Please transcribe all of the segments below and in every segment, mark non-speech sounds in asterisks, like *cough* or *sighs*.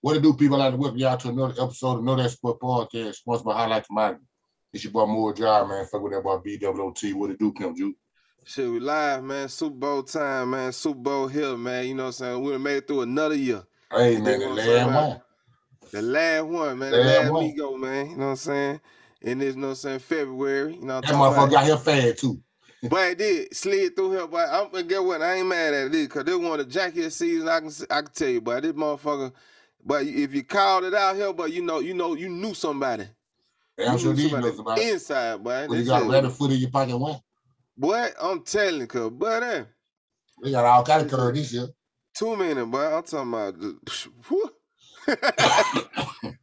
What to do, people? Like to welcome y'all to another episode of Know That Sport Podcast, sponsored by Highlight Commodity. It's your boy Moore Drive, man. Fuck with that boy BWOT. What it do, Pimp Juke? Shit, we live, man. Super Bowl time, man. Super Bowl hill, man. You know what I'm saying? We done made it through another year. Hey, You man, the I'm saying, last one. The last one, man. The Last last one. man. You know what I'm saying? And this, you know what I'm saying, February. You know what That I'm motherfucker talking got here fast, too. About? But it did. Slid through here, but I'm and get what? I ain't mad at it, because this one of the jacket season, I can I can tell you, but this motherfucker, but if you called it out here, but you know, you know, you knew somebody. You knew somebody about inside, but When you got a shit- foot in your pocket, one. Boy, I'm telling you, but eh. We got all kind of curve this year. Two minutes, boy. I'm talking about. the- *laughs* whew. *laughs*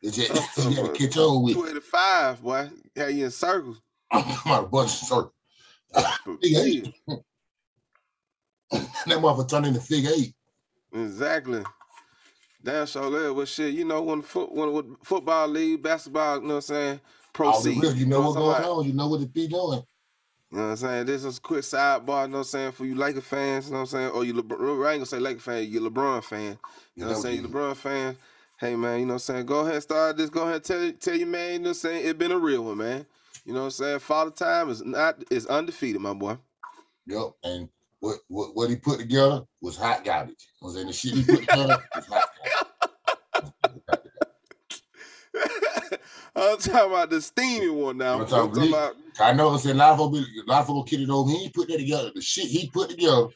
It's just, you talking got to catch on with. 285, boy. Had you in circles. *laughs* I'm out of bunch of circles. Real. eight. *laughs* That motherfucker turned into figure eight. Exactly. Damn sure there was shit. You know, when foot when, when football league, basketball, you know what I'm saying? Oh, proceed. real, you know what's what I'm going on. You know what it be doing. You know what I'm saying? This is a quick sidebar, you know what I'm saying, for you Laker fans, you know what I'm saying? Or you LeBron, I ain't gonna say Laker fan, you LeBron fan. You know what I'm saying? You LeBron fan. Hey man, you know what I'm saying? Go ahead and start this. Go ahead and tell tell you, man, you know what I'm saying? It been a real one, man. You know what I'm saying? Father time is not is undefeated, my boy. Yep. And what, what what he put together was hot garbage. I was saying the shit he put together was hot garbage. *laughs* I'm talking about the steamy one now. I'm I'm talking talking about- I know it's a lot of folks, be- a lot of folks kidding over. He put that together. The shit he put together,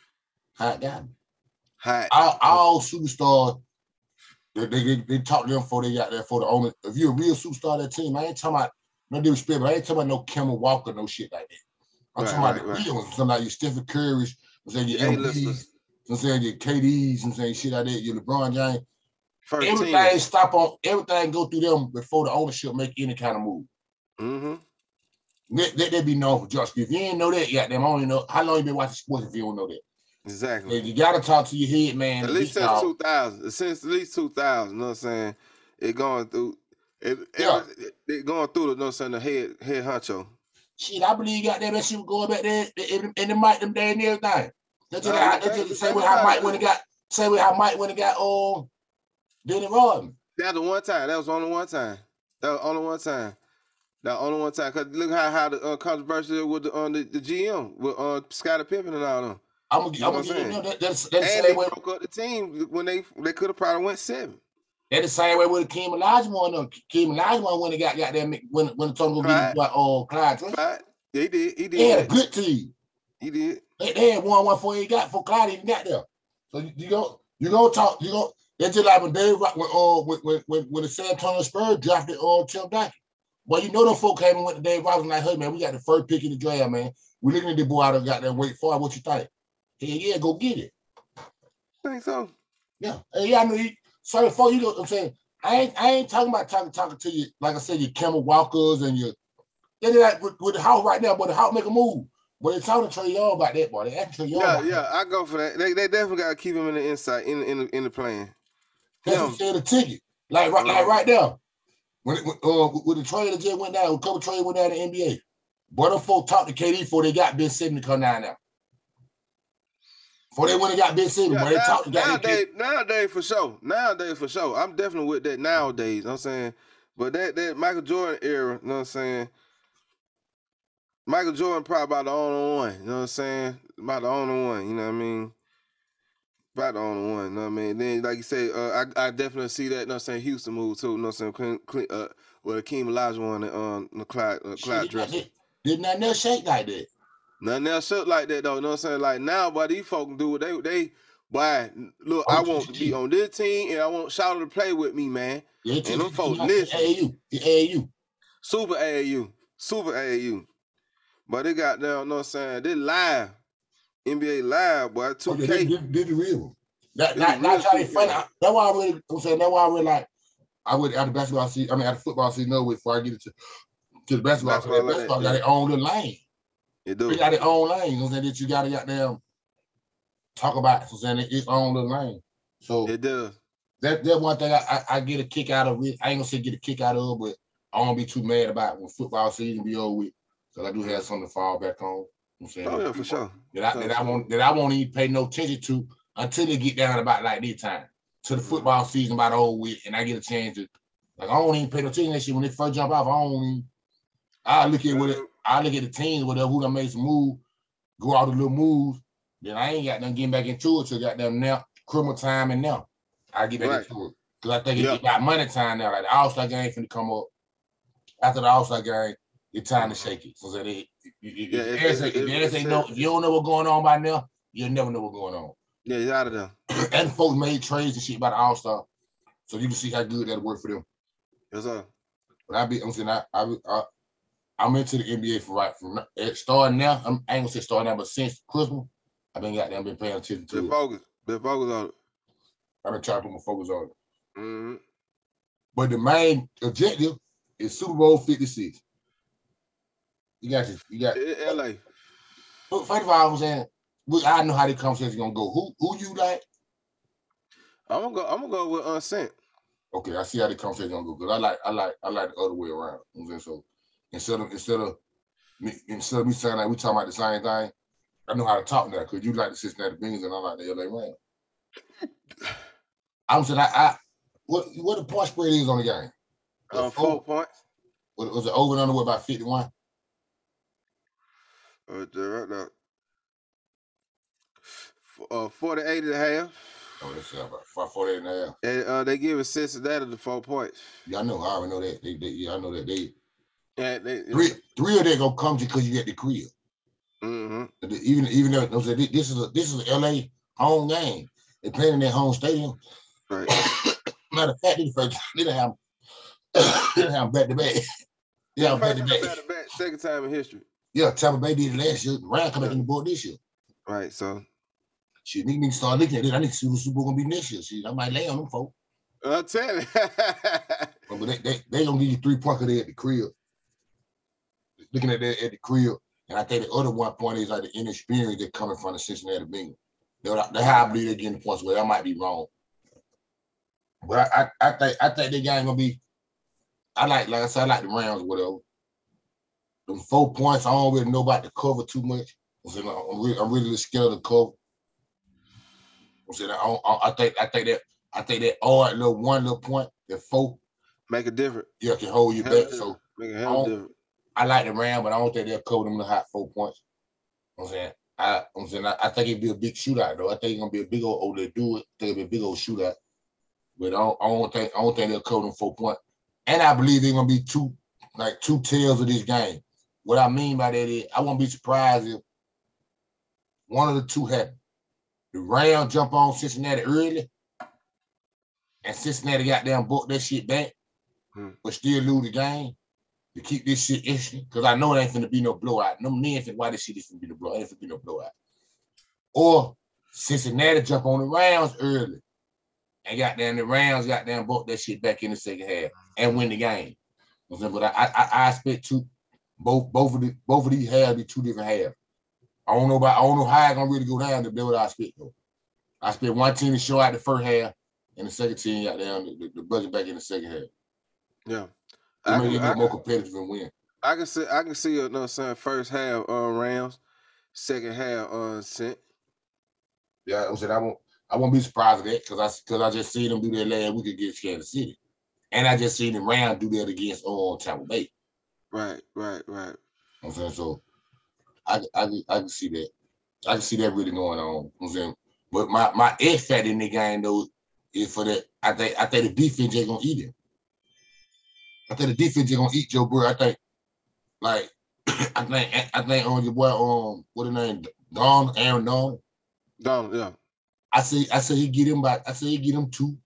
hot garbage. hot. All, all superstars, they, they, they, they talk them before they got there for the owner. If you're a real superstar of that team, I ain't talking about no disrespect, but I ain't talking about no Kemba Walker, no shit like that. I'm Right, talking about right. the real ones. Something like your Stephen Curry's, I'm saying your MPs, I'm saying your KDs, I'm saying shit like that, your LeBron James. First Everything team. stop on everything go through them before the ownership make any kind of move. Mm-hmm. Let, let that be known for just if you ain't know that yet, them don't know how long you been watching sports if you don't know that. Exactly. Yeah, You gotta talk to your head man. At least since 2000. Since at least 2000, you know what I'm saying? It going through. It, Yeah. it, it going through the, you know what I'm the head, head honcho. Shit, I believe you got that, shit was going back there in, in the mic them day and everything. That's just, you that's just the same way how Mike it. went and got same way how Mike went and got um Denny Rodman. That the one time. That was only one time. That was only one time. That only one time. Cause look how how the uh, controversy with the, on the, the GM with uh, Scottie Pippen and all them. I'm gonna, get You know I'm gonna give you that, that's, that's the And they same way. broke up the team when they they could have probably went seven. That's the same way with the Kim Olajuwon. Them. Kim Olajuwon when they got got that when when the told him to go get Right. his boy, uh, Clyde. Right? He did. He They had a good team. He did. They, they had one one before he got for Clyde even got there. So you, you go you gonna talk you go. That's just like when Dave Rock when uh when when when, the San Antonio Spurs drafted uh Tim Duncan. Well, you know the folk came and went to Dave Rock and like, hey man, we got the first pick in the draft, man. We looking at the boy out of got that wait for what you think? Hey, yeah, go get it. Think so? Yeah. Hey, yeah, I know you sorry for you know what I'm saying. I ain't I ain't talking about talking talking to you, like I said, your Kemba Walkers and your they like with, with the house right now, but the house make a move. But they talking to Trae Young about that, boy. They asking Trae Young. Yeah, yeah. that. I go for that. They they definitely gotta keep him in the inside in the- in the, in the plan. That's the ticket. Like right, like right now. When it, when, uh, when the trade that just went down, a couple trade went down to NBA. But them folk talked to KD before they got Ben Simmons to come down now. Before they went and got Ben Simmons, Yeah, but they now- talked got nowadays, nowadays for sure. Nowadays for sure. I'm definitely with that nowadays. You know what I'm saying? But that that Michael Jordan era, you know what I'm saying? Michael Jordan probably about the only one, you know what I'm saying? About the only one, you know what I mean? About the only one, you know what I mean? Then, like you said, uh, I, I definitely see that, you know what I'm saying? Houston move too, you know what I'm saying? Clean, uh, with Akeem Olajuwon and um, the Clyde, uh, Clyde Drexler. did, did not never shake like that. Nothing else shit like that though. You know what I'm saying? Like now, but these folk can do what they they. Boy, look, I oh, want to be on this team, and I want Shouter to play with me, man. Yeah, And them folks listen. AAU, the AAU. Super AAU, super AAU. But they got down. You know what I'm saying? They live, NBA live, boy. Two Oh, yeah, K. This, this, this the real one. That, that's how they 2K. funny. That's why I really, I'm saying, that's why I really like, I would, at the basketball season, I mean, at the football season, no, before I get it to, to the basketball, Basketball like basketball that, got their own little lane. They do. They got their own lane. You know what I'm saying? That you got to goddamn talk about. So saying its own little lane. So It does. that that one thing I, I, I get a kick out of it. I ain't gonna say get a kick out of, but I won't be too mad about when football season be over with. Cause I do have something to fall back on. I'm saying Oh yeah, for sure. that I, that I won't that I won't even pay no attention to until they get down about like this time to the mm-hmm. football season about over with, and I get a chance to like I don't even pay no attention to that shit when they first jump off. I don't even. I look at what it, I look at the teams, whatever who done made some move, go out the little moves. Then I ain't got nothing getting back into it till goddamn now criminal time and now I get back Right. into it because I think Yeah. it got money time now. Like the All Star game finna come up after the All Star game. It's time to shake it. So that it, if, if, Yeah, if it- there's it- if it- there's it ain't no, if you don't know what's going on by now, you'll never know what's going on. Yeah, he's out of there. *clears throat* and folks made trades and shit by the All Star, so you can see how good that'll work for them. Yes, sir. But I be, I'm saying I, I, I I'm into the NBA for right from it starting now. I'm, I ain't gonna say starting now, but since Christmas, I've been goddamn been paying attention Been to it. focus. Been focus on it. I've been trying to put my focus on it. Mm-hmm. But the main objective is Super Bowl 56. You got to, you got. LA. But First of all, I'm saying, I know how the conversation gonna go. Who, who you like? I'm gonna go. I'm gonna go with unsent. Okay, I see how the conversation gonna go. Cause I like, I like, I like the other way around. You know what I'm saying? So instead of instead of me instead of me saying like we talking about the same thing, I know how to talk now. Cause you like the Cincinnati Bengals and I like the LA Rams. I'm saying I, I what what the point spread is on the game? Um, four points. Was, was it over and under about 51? Uh, there right now. Uh, 48 and a half. Oh, that's uh, about five- 48 and a half. And uh, they giving Cincinnati the four points. Yeah, I know. I already know that. They, they, yeah, I know that. They And they, three, three of them gonna come to because you get the crib. hmm Even even though are- this is a this is a LA home game. they're playing in their home stadium. Right. *coughs* Matter of fact, they first they didn't have they didn't have back to back. Yeah, back to back. back to back, second time in history. Yeah, Tampa Bay did it last year. Ryan coming in the board this year. Right. So Shit, me need to start looking at it. I need to see what the Super Bowl gonna be next year. Shit, I might lay on them folks. I'm telling. *laughs* But they they, they gonna give you three points there at the crib. Looking at that at the crib, and I think the other one point is like the inexperience that coming from the Cincinnati Bengals. That's how I believe they're getting the points. Well, I might be wrong, but I, I, I think I think the game gonna be. I like like I said, I like the Rams or whatever. Them four points, I don't really know about the cover too much. I'm, really, I'm really scared of the cover. I'm saying, I, I, I think I think that I think that odd little one little point, that four, Make a difference. yeah, can hold you back. So Make a I hell don't- difference. I like the Ram, but I don't think they'll cover them the hot four points. I'm saying, I, I'm saying, I, I think it'd be a big shootout though. I think it's gonna be a big old. Oh, they do it. I think it'll be a big old shootout. But I don't, I don't think, I don't think they'll cover them four points. And I believe they're gonna be two, like two tails of this game. What I mean by that is, I won't be surprised if one of the two happen. The Rams jump on Cincinnati early, and Cincinnati got down booked that shit back, Hmm. but still lose the game to keep this shit. Because I know it ain't finna be no blowout. No men ain't finna why this shit is finna be no blowout. Ain't finna be no blowout. Or Cincinnati jump on the rounds early. And got down the rounds, got down booked that shit back in the second half and win the game. But I I, I expect two both both of the both of these halves be two different halves. I don't know about I don't know how it's gonna really go down to build I expect though. I expect one team to show out the first half and the second team got down the, the budget back in the second half. Yeah. I can, I, more competitive and win. I can see I can see you know what I'm saying first half uh, on Rams, second half uh, on Cent. Yeah, I'm saying I won't I won't be surprised at that because I because I just seen them do that last week against Kansas City. And I just seen the Rams do that against all Tampa Bay. Right, right, right. You know I'm saying so I, I I can see that. I can see that really going on. You know I'm saying, but my my X factor in the game though is for that. I think I think the defense ain't gonna eat him. I think the defense just gonna eat Joe Burrow. I think like *clears throat* I think I think on your boy um what the name Don Aaron Don. Don, yeah. I say I say he get him by I say he get him two.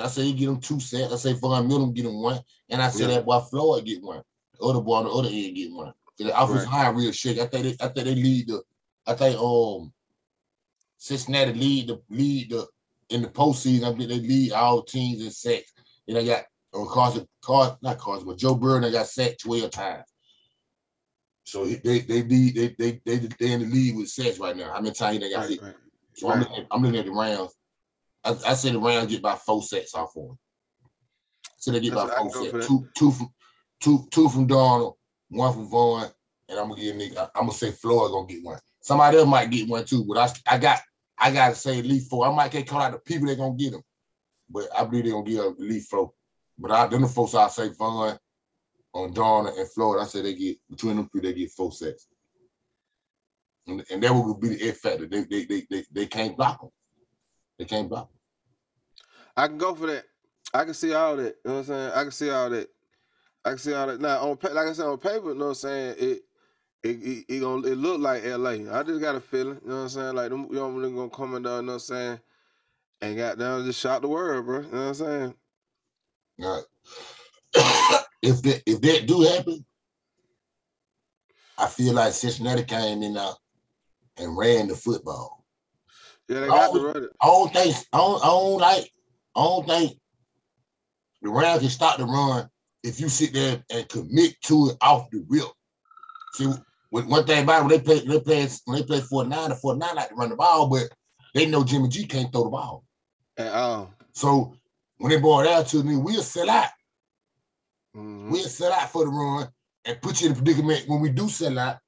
I say he get him two sets. I say Von Miller get him one, and I say Yeah. that boy Floyd get one. The other boy on the other end get one. The offensive line real shake. I think they, I think they lead the. I think um Cincinnati lead the lead the in the postseason. I think they lead all teams in sacks. And they got on Carson, Car, not Carson, but Joe Burrow. They got sacked twelve times. So he- they they lead they they they they in the lead with sacks right now. How many times they got Right, hit? right. So I'm Right. looking, at, I'm looking at the Rams. I, I say the Rams get about four sets off of them. So they get That's- about four can go sets. for. Two, two from two, two from Donald, one from Von, and I'm gonna get a nigga. I'm gonna say Floyd gonna get one. Somebody else might get one too, but I I got I gotta say at least four. I might get caught out the people that gonna get them, but I believe they're gonna get at least four. But I them the folks I say Von, on Dawn and Floyd, I say they get between them three, they get four sets. And, and that will be the F factor. They they they they, they can't block them. They can't block them. I can go for that. I can see all that. You know what I'm saying? I can see all that. I can see all that. Now on like I said on paper, you know what I'm saying? It it it, it gonna it look like LA. I just got a feeling, you know what I'm saying? Like them young really gonna come in there, you know what I'm saying? And got down just shot the world, bro. You know what I'm saying? All right. *coughs* if that if that do happen, I feel like Cincinnati came in now and ran the football. Yeah, they got to run it. I don't think I don't, I don't like I don't think the Rams can start the run if you sit there and commit to it off the rip. See, one thing about it, when they play, they play, when they play for nine, the four nine like to run the ball, but they know Jimmy G can't throw the ball. At all. So when they brought out to me, we'll sell out. Mm-hmm. We'll sell out for the run and put you in a predicament when we do sell out.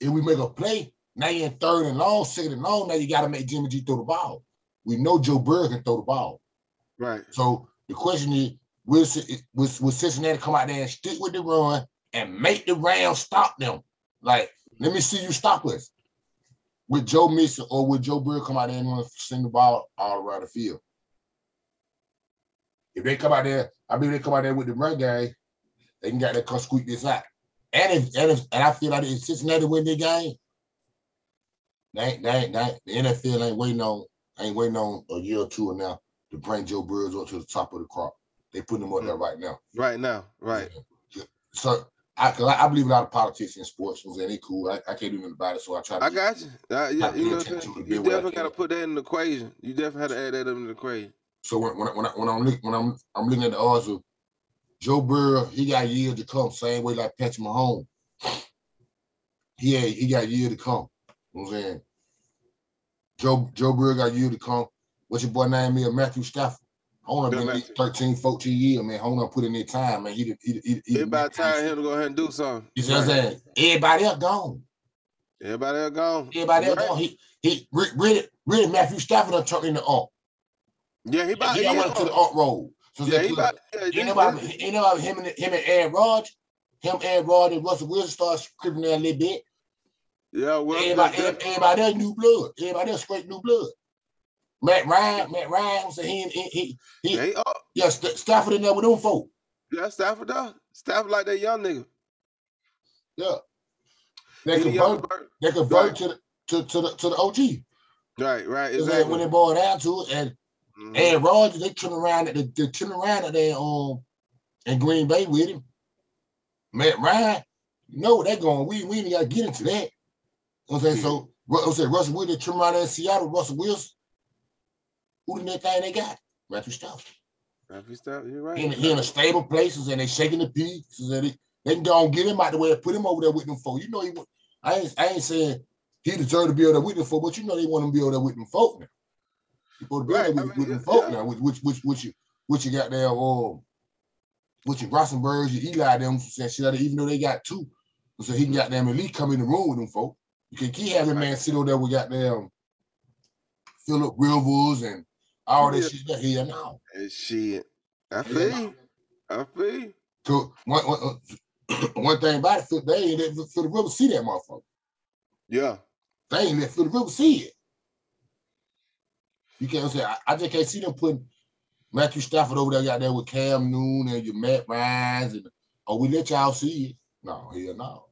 If we make a play, now you're in third and long, second and long. Now you got to make Jimmy G throw the ball. We know Joe Burrow can throw the ball. Right. So the question is, will, will, will Cincinnati come out there and stick with the run and make the Rams stop them? Like, let me see you stop us. With Joe Mixon or with Joe Burrow come out there and send the ball all around the field? If they come out there, I mean they come out there with the run game, they can get that come squeak this out. And if and if and I feel like if Cincinnati win their game, they ain't, they they the NFL ain't waiting on ain't waiting on a year or two now to bring Joe Burrow up to the top of the crop. They putting him up there right now. Right now, right. Yeah. So I, I, I believe a lot of politics in sports, and they cool. I, I can't do nothing about it, so I try. To I got you. Uh, yeah, you know, you definitely got to put that in the equation. You definitely have to add that in the equation. So when when when, I, when I'm when I'm I'm looking at the odds of Joe Burrow, he got years to come, same way like Patrick Mahomes. He had, he got years to come. You know what I'm saying? Joe Joe Burrow got years to come. What's your boy name is? Matthew Stafford. I want to be 13, 14 years, man. Hold on, put in their time, man. He. He, he, he, about time him to go ahead and do something. You see what I'm saying? Everybody else gone. Everybody else gone. Everybody else gone. He he really really Matthew Stafford done turned into ump. Yeah, he about he, he went to the ump role. So yeah, he about, yeah, know about know about him and him and Aaron Rodgers, him Aaron Rodgers and Russell Wilson started scripting there a little bit. Yeah, well, everybody, everybody, everybody else new blood. Everybody else straight new blood. Matt Ryan, Matt Ryan, so he he he, he they yeah, St- Stafford in there with them folk. Yeah, Stafford does. Stafford like that young nigga. Yeah. They convert, they convert right. to the to, to the to the OG. Right, right. Exactly. When they boil down to it, and mm-hmm. and Rodgers, they turn around they, they turn around at there um in Green Bay with him. Matt Ryan, you know what they're going. We we ain't gotta get into that. You know what I'm saying? Yeah. So I'm saying Russell Wilson turn around in Seattle, Russell Wilson. Who the next thing they got? Matthew Stafford. Matthew Stafford, you're right. He in, he in a stable places and they shaking the pieces and they, they can go and get him out the way and put him over there with them folk. You know, he, I ain't, I ain't saying he deserved to be over there with them folk, but you know they want him to be over there with them folk now. Supposed to right. with, I mean, them folk yeah. now, which which which which you which you got there um which your Rosenbergs, your Eli them saying shit even though they got two. So he can got them at least come in the room with them folk. You can keep having man sit over there with goddamn Philip Rivers and all this shit that here now. And shit. I feel you. I feel you. So one, one, uh, *clears throat* one thing about it, they ain't let Philip Rivers see that motherfucker. Yeah. They ain't let Philip Rivers see it. You can't say I, I, just can't see them putting Matthew Stafford over there out there with Cam Newton and your Matt Ryan's and oh we let y'all see it. No, hell no.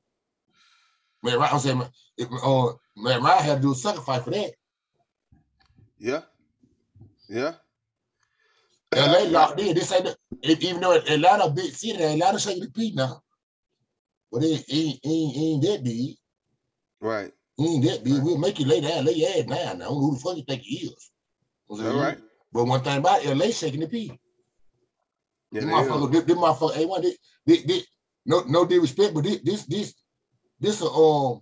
Matt Ryan, I'm saying if, uh, Matt Ryan had to do a sacrifice for that. Yeah. Yeah. LA locked in. This ain't even though Atlanta big city, Atlanta shaking the peak now. But it ain't, ain't, ain't that big. Right. ain't that big. Right. We'll make you lay down, lay your ass down now. Who the fuck you think he is? All right. But one thing about LA shaking the peak. Yeah, this motherfucker, this, this motherfucker, hey, one, this, this, this, no, no disrespect, but this, this, this, this, uh, um,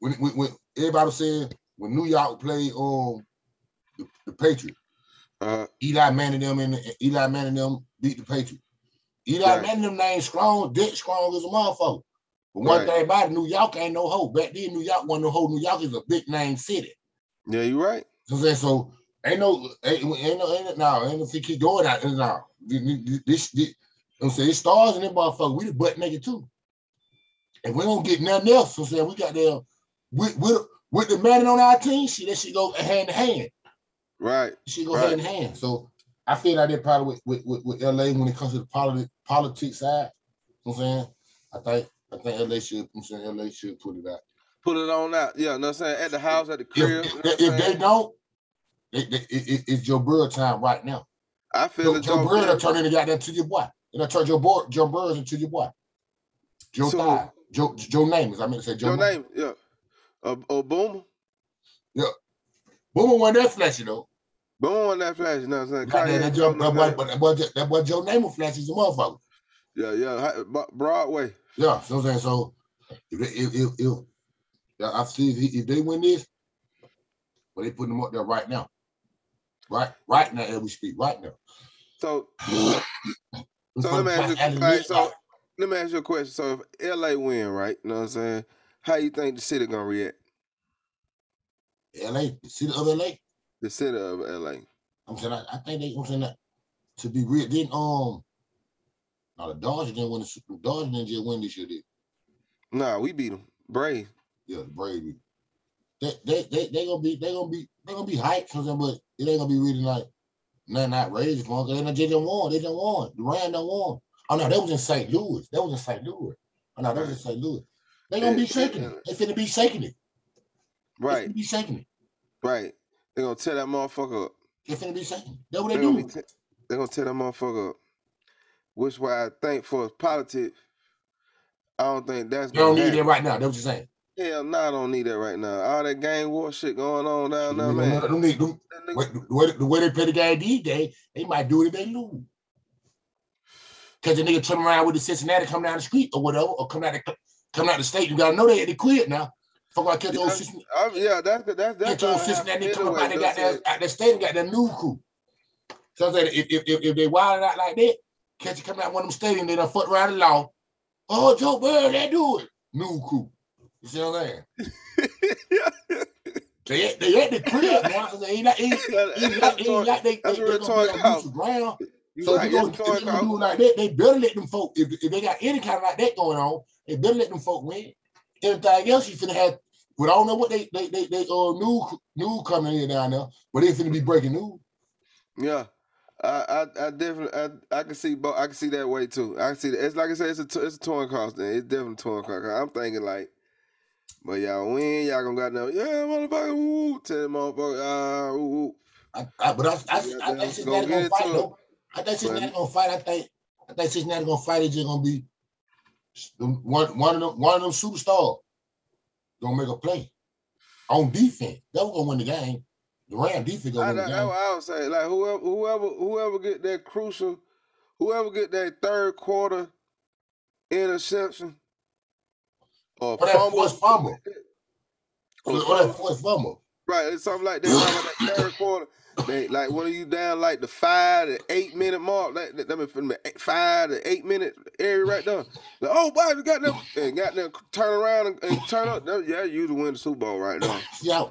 when, when, when everybody was saying when New York played, um, the, the Patriots. Uh, Eli Manning them and Eli Manning them beat the Patriots. Eli right. Manning them name strong, dick strong as a motherfucker. But one right. thing about it, New York ain't no hoe. Back then, New York wasn't no hoe. New York is a big name city. Yeah, you're right. So saying so ain't no ain't, ain't no ain't no ain't no if keep going out now. This, I'm saying it stars in that motherfucker. We the butt naked too. And we don't get nothing else. So saying we got there with with with the man on our team, shit, that shit go hand in hand. Right. She go right. hand in hand. So I feel like they're probably with, with, with, LA when it comes to the politi- politics side. You know what I'm saying? I think I think LA should I'm saying LA should put it out. Put it on out. Yeah, you know what I'm saying? At the house, at the crib. If, if, if they don't, they, they, it, it's Joe Burrow time right now. I feel Joe, Joe Burrow will turn into goddamn to your boy. And I turn Joe Burrow, Joe Burrow into your boy. Joe so, Thigh. Joe Joe Namath. I mean to say Joe, Joe Namath. Yeah. Uh, oh, Boomer. Yeah. Boomer won that flashy though. Boomer won that flashy. You know what I'm saying? That, that, that, Joe, that, boy, that, boy, that boy Joe Namath flashy is a motherfucker. Yeah, yeah. Broadway. Yeah. So I'm saying so if if if, if I see if, if they win this, but they putting them up there right now. Right, right now as we speak, right now. So, *clears throat* so let me ask you. Right, so let me ask you a question. So if LA win, right? You know what I'm saying? How you think the city gonna react? LA, the city of LA. The city of LA. I'm saying I, I think they. I'm saying that to be real. Then um, now the Dodgers didn't win. The Dodgers didn't just win this year. Did? Nah, we beat them. Brave. Yeah, the Brave. They they they they gonna be they gonna be they gonna be hyped, but it ain't gonna be really like nothing outrageous for them. They just won. They just won. The Rams done won. Oh no, that was in St. Louis. That was in St. Louis. Oh no, that was in St. Louis. They gonna be shaking it. They finna be shaking it. Right. They be shaking it. Right. They gonna tear that motherfucker up. They finna be shaking. That's what they, they do. Te- they gonna tear that motherfucker up. Which why I think for politics, I don't think that's. You don't need it right now. That's what you're saying. Hell no, I don't need that right now. All that gang war shit going on down there, man. Don't need, don't, the, way, the way they play the game these days, they might do it if they lose. Because the nigga turn around with the Cincinnati come down the street or whatever, or come out the come out the state. You gotta know they they quit now. Fuck I catch those Cincinnati. Yeah, that's that's that's. Catch those Cincinnati come about, they got that at the state, and got that new crew. So I said, if, if, if, if they wild it out like that, catch you come out one of them stadiums, they done fuck around the law. Oh, Joe Bird, they do it. New crew. You see what I'm saying? *laughs* they, they at the crib now. So they ain't not, ain't, ain't, not, ain't they, they, they gonna be on ground. So right, if you gonna, do like that, they better let them folk, if, if they got any kind of like that going on, they better let them folk win. Everything else you finna have, but I don't know what they they they, they uh new new coming in down there, but they finna be breaking news. Yeah. I, I, I definitely, I, I can see, both I can see that way too. I can see that. It's like I said, it's a, it's a torn cost Thing. It's definitely torn cost I'm thinking like, but y'all win, y'all gonna got no, yeah, motherfucker, woo, tell motherfucker, ah, woo. I, I, but I, I, I, I think Cincinnati gonna fight though. I think Cincinnati gonna fight. I think, I think Cincinnati gonna fight. It's just gonna be one, one of them, one of them superstars gonna make a play on defense. That was gonna win the game. The Ram defense gonna I, win the game. I would say like whoever, whoever, whoever get that crucial, whoever get that third quarter interception Uh, or, or that forced fumble. Or, or that forced fumble. Right, it's something like that. Like that third quarter. They, like when are you down like the five to eight minute mark? Like that mean from the eight, five to eight minute area right there. Like, oh boy, we got them and got them turn around and, and turn up. Yeah, you to win the Super Bowl right now. *laughs* Yeah,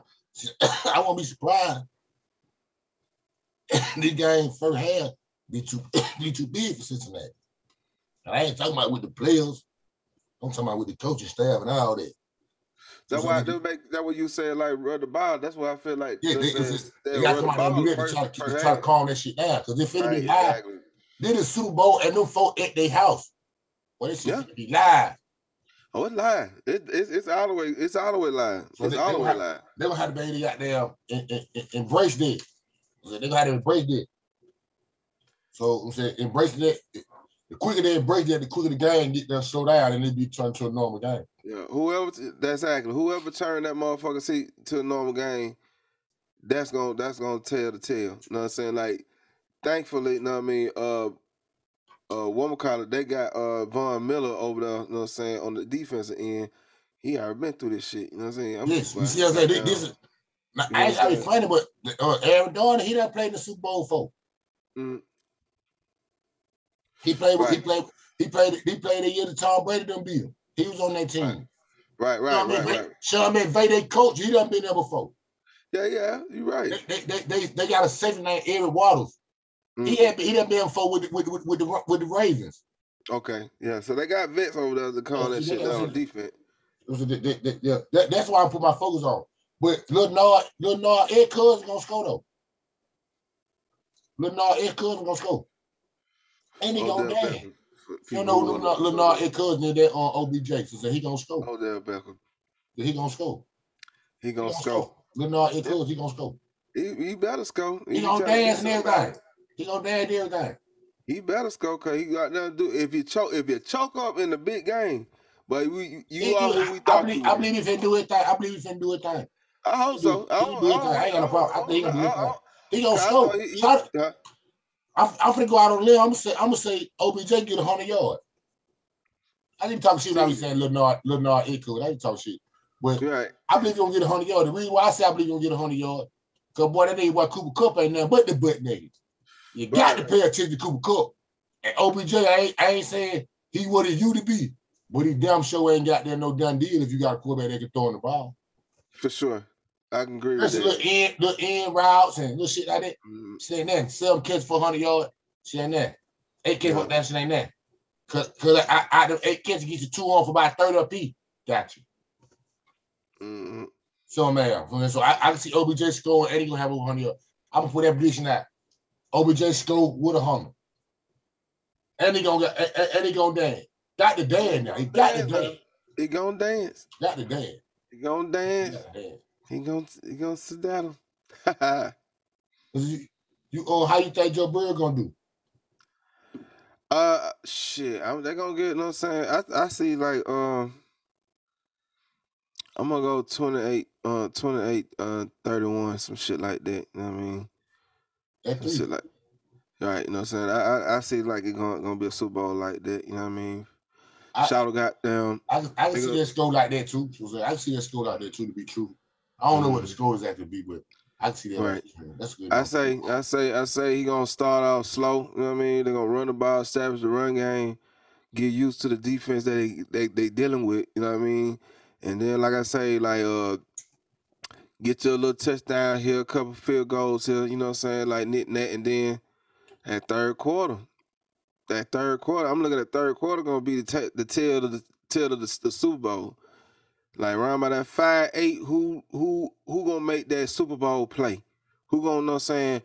I *coughs* won't be surprised. *coughs* this game first half be too *coughs* be too big for Cincinnati. And I ain't talking about with the players. I'm talking about with the coaching staff and all that. That's why that make that what you said like run the ball. That's why I feel like yeah, they, says, they got somebody to try, to, try to calm that shit down because if it right, be live, exactly. then the Super Bowl and them folk at their house. Well, it's yeah. be live. Oh, it's live. It, it's it's all the way. It's all the way live. So it's they, all the way live. They gonna have to be got there and, embrace that. So they gonna have to embrace that. So I'm saying embrace that. The quicker they embrace that, the quicker the game get there slow down and it be turned to a normal game. Yeah, whoever that's exactly whoever turned that motherfucker seat to a normal game, that's gonna that's gonna tell the tale. You know what I'm saying? Like, thankfully, you know what I mean. Uh, uh, woman call it. They got uh Von Miller over there. You know what I'm saying on the defensive end. He already been through this shit. You know what I'm saying? I'm yes, you see what I'm saying? This, this is. Now, I ain't be funny, but uh, Aaron Donald, he done played in the Super Bowl for. Mm. He played. Right. He played. He played. He played a year that Tom Brady done beat him. He was on that team. Right, right, Sean right, McVay, right. Sean McVay, they coach. He done been there before. Yeah, yeah, you're right. They, they, they, they, got a safety named Eric Weddles. He Mm. had he done been before with with, with, with the with the Ravens. Okay, yeah. So they got vets over there to call Yeah, that shit down on defense. That, that's why I put my focus on. But Lil Nard, Lil Nard, Ed Cousins gonna score though. Lil Nard, Ed Cousins gonna score. And he oh, gonna Odell dance. Beckham. You know, who Lil wanna- Nard, Lil Nard, Ed Cousins that uh, on OBJ. So he gonna score. Odell oh, Beckham. He gonna score. He He gonna gonna score. score. Lil Nard, Ed he gonna score. He, he better score. He be gonna trying to get dance and everything. He gonna dance and everything. He better score because he got nothing to do. If you choke, if you choke up in the big game, but we, you, He are who we I thought believe, you I believe he finna do it. thing. I believe he finna do it. thing. I hope so. I he don't, do his I thing. I ain't got no problem. I think he gonna do his I- I- thing. He gonna I- I score. I'm, I'm finna go out on a limb. I'm gonna say, I'm gonna say OBJ get a hundred yards. I didn't talk shit when I was saying Lil Nard, Lil Nard Echo. I didn't talk shit. But right. I believe he's gonna get a hundred yards. The reason why I say I believe he's gonna get a hundred yards, cause boy, that ain't boy Cooper Kupp ain't nothing but the butt niggas. You got Right. to pay attention to Cooper Kupp. And OBJ, I ain't, I ain't saying he what it you to be, but he damn sure ain't got there no done deal if you got a quarterback that can throw in the ball. For sure. I can agree with Just that. little end, little end routes and little shit like that. Mm, Shit ain't that. Seven catch for 100 yards. Shit ain't that. Eight catch Yeah. for that shit ain't that. Cause, cause I, I, eight catch get you two on for about 30 apiece. Got you. mm, So man, so I, I can see OBJ score and he gonna have over 100 yards. I'm gonna put that prediction out. OBJ score with a hundred. And he gonna get and- and, he gonna dance. Got the dance now. He got the Dance. He gonna dance. Got the dance. He gonna dance. He gonna he gonna sit down. *laughs* You, you oh, how you think Joe Burrow gonna do? uh shit. I'm, they gonna get. You know what I'm saying? I I see like um. I'm gonna go 28, uh, 28, uh, 31, some shit like that. You know what I mean? That Some shit like, right? You know what I'm saying? I I, I see like it gonna gonna be a Super Bowl like that. You know what I mean? I- Shadow got down. I, I can see go- that score like that too. I can see that score like that too to be true. I don't know what the score is actually be, but I see that. Right. That's good. I say, I say, I say he gonna start off slow. You know what I mean? They're gonna run the ball, establish the run game, get used to the defense that they they they dealing with. You know what I mean? And then, like I say, like uh, get you a little touchdown here, a couple field goals here. You know what I'm saying? Like knit that, and then at third quarter, that third quarter, I'm looking at third quarter gonna be the ta the tail of the tail of the, the Super Bowl. Like around by that five eight, who who who gonna make that Super Bowl play? Who gonna know saying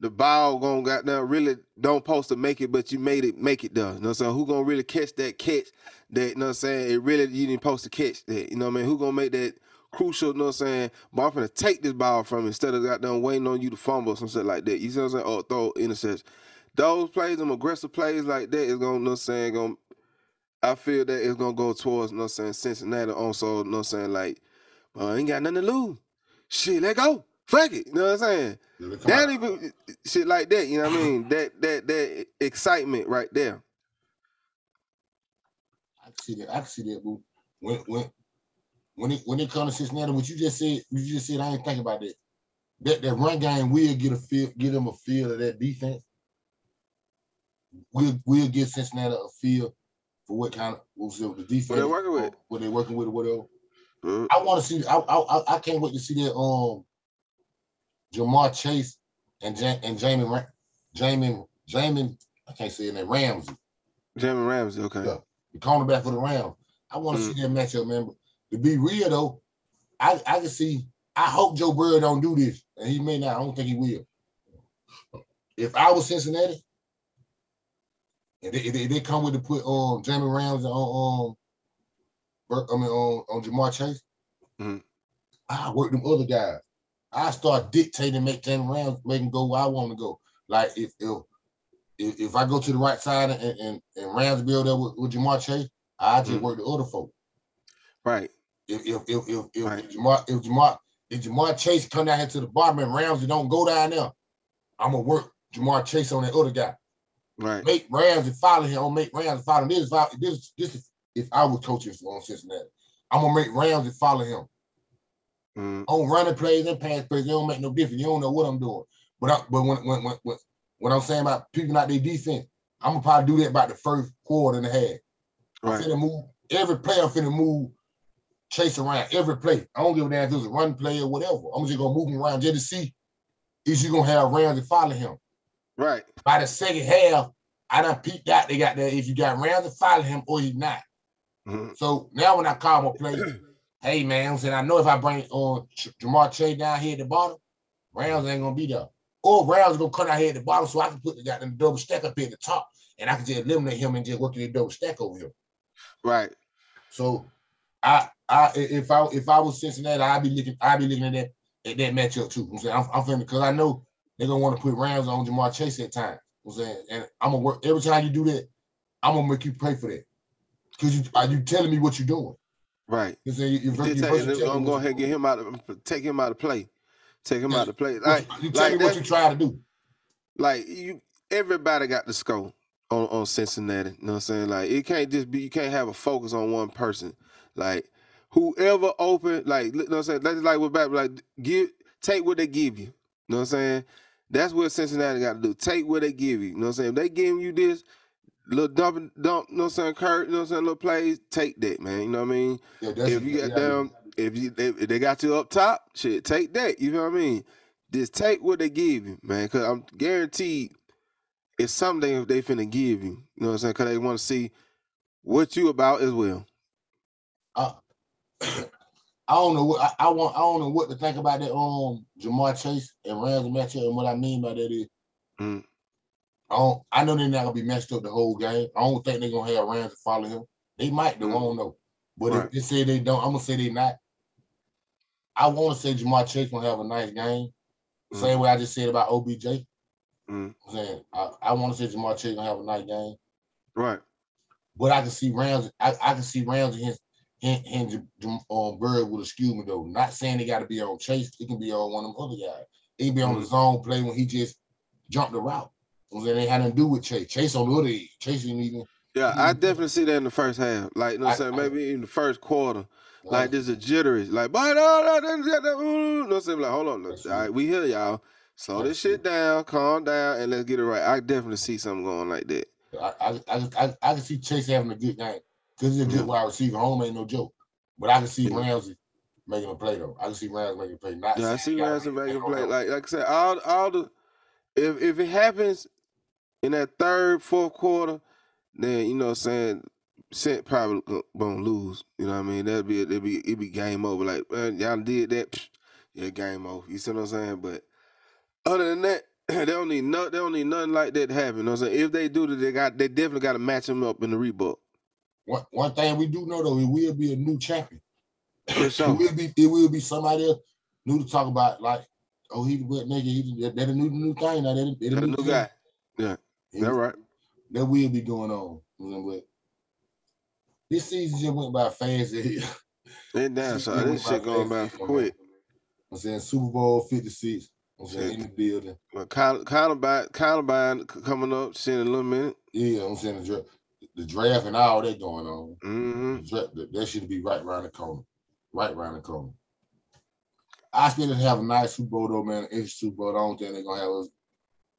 the ball gonna got down really don't supposed to make it, but you made it make it though. You know what I'm saying? Who gonna really catch that catch that you know what I'm saying? It really you didn't supposed to catch that. You know what I mean? Who gonna make that crucial, you know what I'm saying? But I'm gonna take this ball from you instead of got done waiting on you to fumble or some shit like that. You see what I'm saying? Or throw interception. Those plays, them aggressive plays like that is gonna, you know what I'm saying, gonna I feel that it's gonna go towards, you know what I'm saying, Cincinnati also, you know what I'm saying, like, well, ain't got nothing to lose. Shit, let go. Fuck it. You know what I'm saying? That even shit like that, you know what I mean? *sighs* That that that excitement right there. I can see that. I can see that, boo. When when when it when it comes to Cincinnati, what you just said, you just said, I ain't think about that. That that run game will get a feel, get them a feel of that defense. We'll we'll get Cincinnati a feel for what kind of what's the defense what they're working with. What they're working with or whatever. Mhm. I want to see. I, I I- can't wait to see that. Um, Ja'Marr Chase and Ja- and Jamie Jamie Jamie. I can't say it name. Ramsey, Jamie Ramsey, okay. Yeah. the cornerback for the Rams. I want to Mm. see that matchup, man. But to be real though, I I can see. I hope Joe Burrow don't do this, and he may not. I don't think he will. If I was Cincinnati, and they, they, they come with to put um Jamie Ramsey on um, I mean on on Ja'Marr Chase, Mhm. I work them other guys. I start dictating, make Jamie Rams make him go where I want to go. Like if if if, if I go to the right side and and, and Rams build up with, with Ja'Marr Chase, I just Mhm. work the other folk. Right. If if if if, if, Right. Jamar if Jamar if Ja'Marr Chase come down here to the bottom and Ramsey don't go down there, I'm gonna work Ja'Marr Chase on that other guy. Right. Make Ramsey follow him. I'm make Ramsey follow him. This is if- this this is if I was coaching on Cincinnati. I'm gonna make Ramsey follow him. Mm, on running plays and pass plays, they don't make no difference. You don't know what I'm doing. But I, but when when when when when I'm saying about picking out their defense, I'm gonna probably do that about the first quarter and a half. I'm right. finna move. every player finna move, chase around every play. I don't give a damn if it's a run play or whatever. I'm just gonna move him around just to see is you gonna have Rams Ramsey follow him. Right. By the second half, I done peeped out. They got that if you got Ramsey follow him or he's not. Mm-hmm. So now when I call my play, *clears throat* hey man, I'm saying I know if I bring on uh, Ja'Marr Chase down here at the bottom, Rams ain't gonna be there. Or Rams gonna cut out here at the bottom so I can put the the double stack up here at the top and I can just eliminate him and just work the double stack over here. Right. So I I if I if I was Cincinnati, I'd be looking I'd be looking at that at that matchup too. I'm saying I'm, I'm because I know they're gonna want to put Rams on Ja'Marr Chase at times. I'm saying, and I'm gonna work every time you do that. I'm gonna make you pay for that because you are you telling me what you're doing. Right. You saying you, you, you, I'm going to go ahead and get him out of take him out of play. Take him out of play. Like you tell like me what you try to do. Like you, everybody got the score on, on Cincinnati. You know what I'm saying? Like it can't just be you can't have a focus on one person. Like whoever open, like you know what I'm saying? That's like what back like give take what they give you. You know what I'm saying? That's what Cincinnati got to do. Take what they give you. You know what I'm saying? If they give you this little dump, dump, you know what I'm saying, Kurt, you know what I'm saying, little plays, take that, man. You know what I mean? Yeah, if you got down, if you if they got you up top, shit, take that. You know what I mean? Just take what they give you, man. Cause I'm guaranteed it's something they finna give you. You know what I'm saying? Cause they want to see what you about as well. Uh, I don't know what I, I, want. I don't know what to think about that. Um, Ja'Marr Chase and Rams matchup, and what I mean by that is, mm. I don't. I know they're not gonna be messed up the whole game. I don't think they're gonna have Rams to follow him. They might. Though, mm. I don't know. But right. if they say they don't, I'm gonna say they not. I want to say Ja'Marr Chase gonna have a nice game. Mm. Same way I just said about OBJ. Mm. I'm saying I, I want to say Ja'Marr Chase gonna have a nice game. Right. But I can see Rams. I, I can see Rams against hinge on Bird with excuse me though. Not saying they got to be on Chase. It can be on one of them other guys. It can be on mm-hmm. the zone play when he just jumped the route. So then they had to do with Chase. Chase on the other end. Chase didn't even. Yeah, I definitely see that in the first half. Like, you know what I'm saying? Maybe in the first quarter. Like, there's a jittery. Like, but no, no, no, no, no, no, no, like, hold on. Look, all right, we here, y'all. Slow this shit down, calm down, and let's get it right. I definitely see something going like that. I I I, I, I can see Chase having a good game. Because he's a good wide receiver. Home ain't no joke. But I can see Ramsey making a play though. I can see Ramsey making a play. Not yeah, I see Ramsey making a play. Like like I said, all all the if if it happens in that third, fourth quarter, then you know what I'm saying Sent probably gonna lose. You know what I mean? That'd be it'd be it'd be game over. Like y'all did that, psh, yeah, game over. You see what I'm saying? But other than that, *clears throat* they don't need no, they don't need nothing like that to happen. You know what I'm saying? If they do that, they got they definitely got to match them up in the Reebok. One, one thing we do know though, it will be a new champion. For *laughs* sure. it will be it will be somebody else new to talk about. Like, oh, he went nigga. He they the new new thing now. They, they the new, new guy. Yeah, that right. That will be going on. But this season just went by fast. *laughs* It down, so this shit going by quick. I'm saying Super Bowl 56. I'm saying in the building. Well, Combine, Combine coming up, seeing in a little minute. Yeah, I'm saying the draft the draft and all that going on. Mm-hmm. Draft, that should be right around the corner. Right around the corner. I still have a nice Super Bowl though, man. It's Super Bowl. I don't think they're gonna have us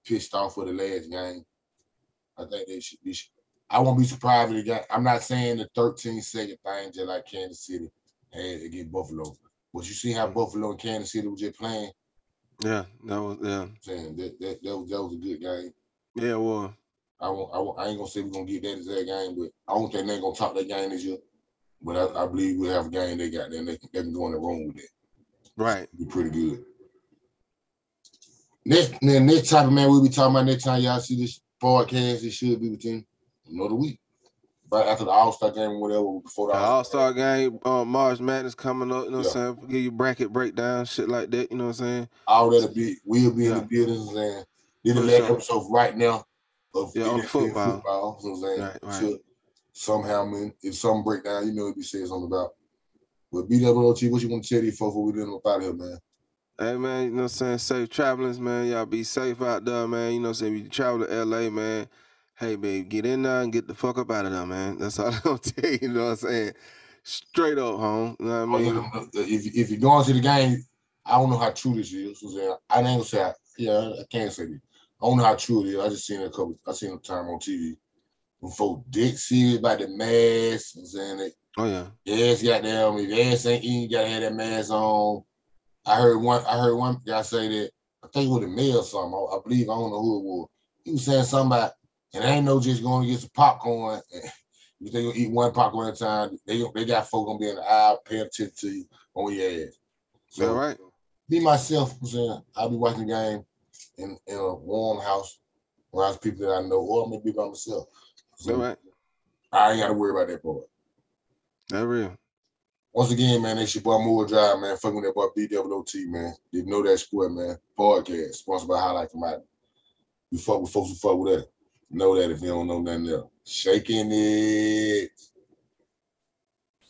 pissed off for the last game. I think they should be. I won't be surprised if they got. I'm not saying the 13 second thing just like Kansas City had against Buffalo, but you see how mm-hmm. Buffalo and Kansas City were just playing. Yeah, that was yeah. I'm saying that that that was, that was a good game. Yeah, well. I won't, I, won't, I ain't gonna say we're gonna get that exact game, but I don't think they're gonna top that game this year. But I, I believe we'll have a game they got there and they, they can go in the room with it. Right. Be pretty good. Next then next topic, man, we'll be talking about next time y'all see this podcast. It should be within another week. But after the All Star game, or whatever, before the, All Star game, uh, March Madness coming up, you know what I'm saying? Give you bracket breakdown, shit like that, you know what I'm saying? All that'll be, we'll be yeah. in the buildings and then the last episode right now of yeah, on football. football you what I'm saying? Right, right. somehow, man, if some breakdown, you know what we say something about. But BWOT, what you want to tell these folks before we done up out of here, man? Hey man, you know what I'm saying? Safe travelings, man. Y'all be safe out there, man. You know what I'm saying? If you travel to LA, man, hey babe, get in there and get the fuck up out of there, man. That's all *laughs* I'm gonna tell you, you know what I'm saying? Straight up home. You know what I oh, mean? If if you're going to the game, I don't know how true this is. So I ain't gonna say I, yeah, I can't say this. I don't know how true it is. I just seen it a couple. I seen a time on TV. when folk dick serious about the mask. I'm saying it. Oh yeah. Yes, goddamn. If ass ain't eating, you gotta have that mask on. I heard one. I heard one guy say that. I think it was a mail or something. I, I, believe I don't know who it was. He was saying something about, and I ain't no just going to get some popcorn. *laughs* You they gonna eat one popcorn at a time. They they got folk gonna be in the aisle paying attention to you on your ass. So yeah, right. Me myself, I'm saying I'll be watching the game in, in a warm house around people that I know, or maybe by myself. So right. I ain't got to worry about that part. That real. Once again, man, it's your boy Moore Drive, man. Fucking with that boy BWOT, man. You know that sport, man. Podcast, sponsored by Highlight Commodity. You fuck with folks who fuck with that. Know that if you don't know nothing else. Shaking it.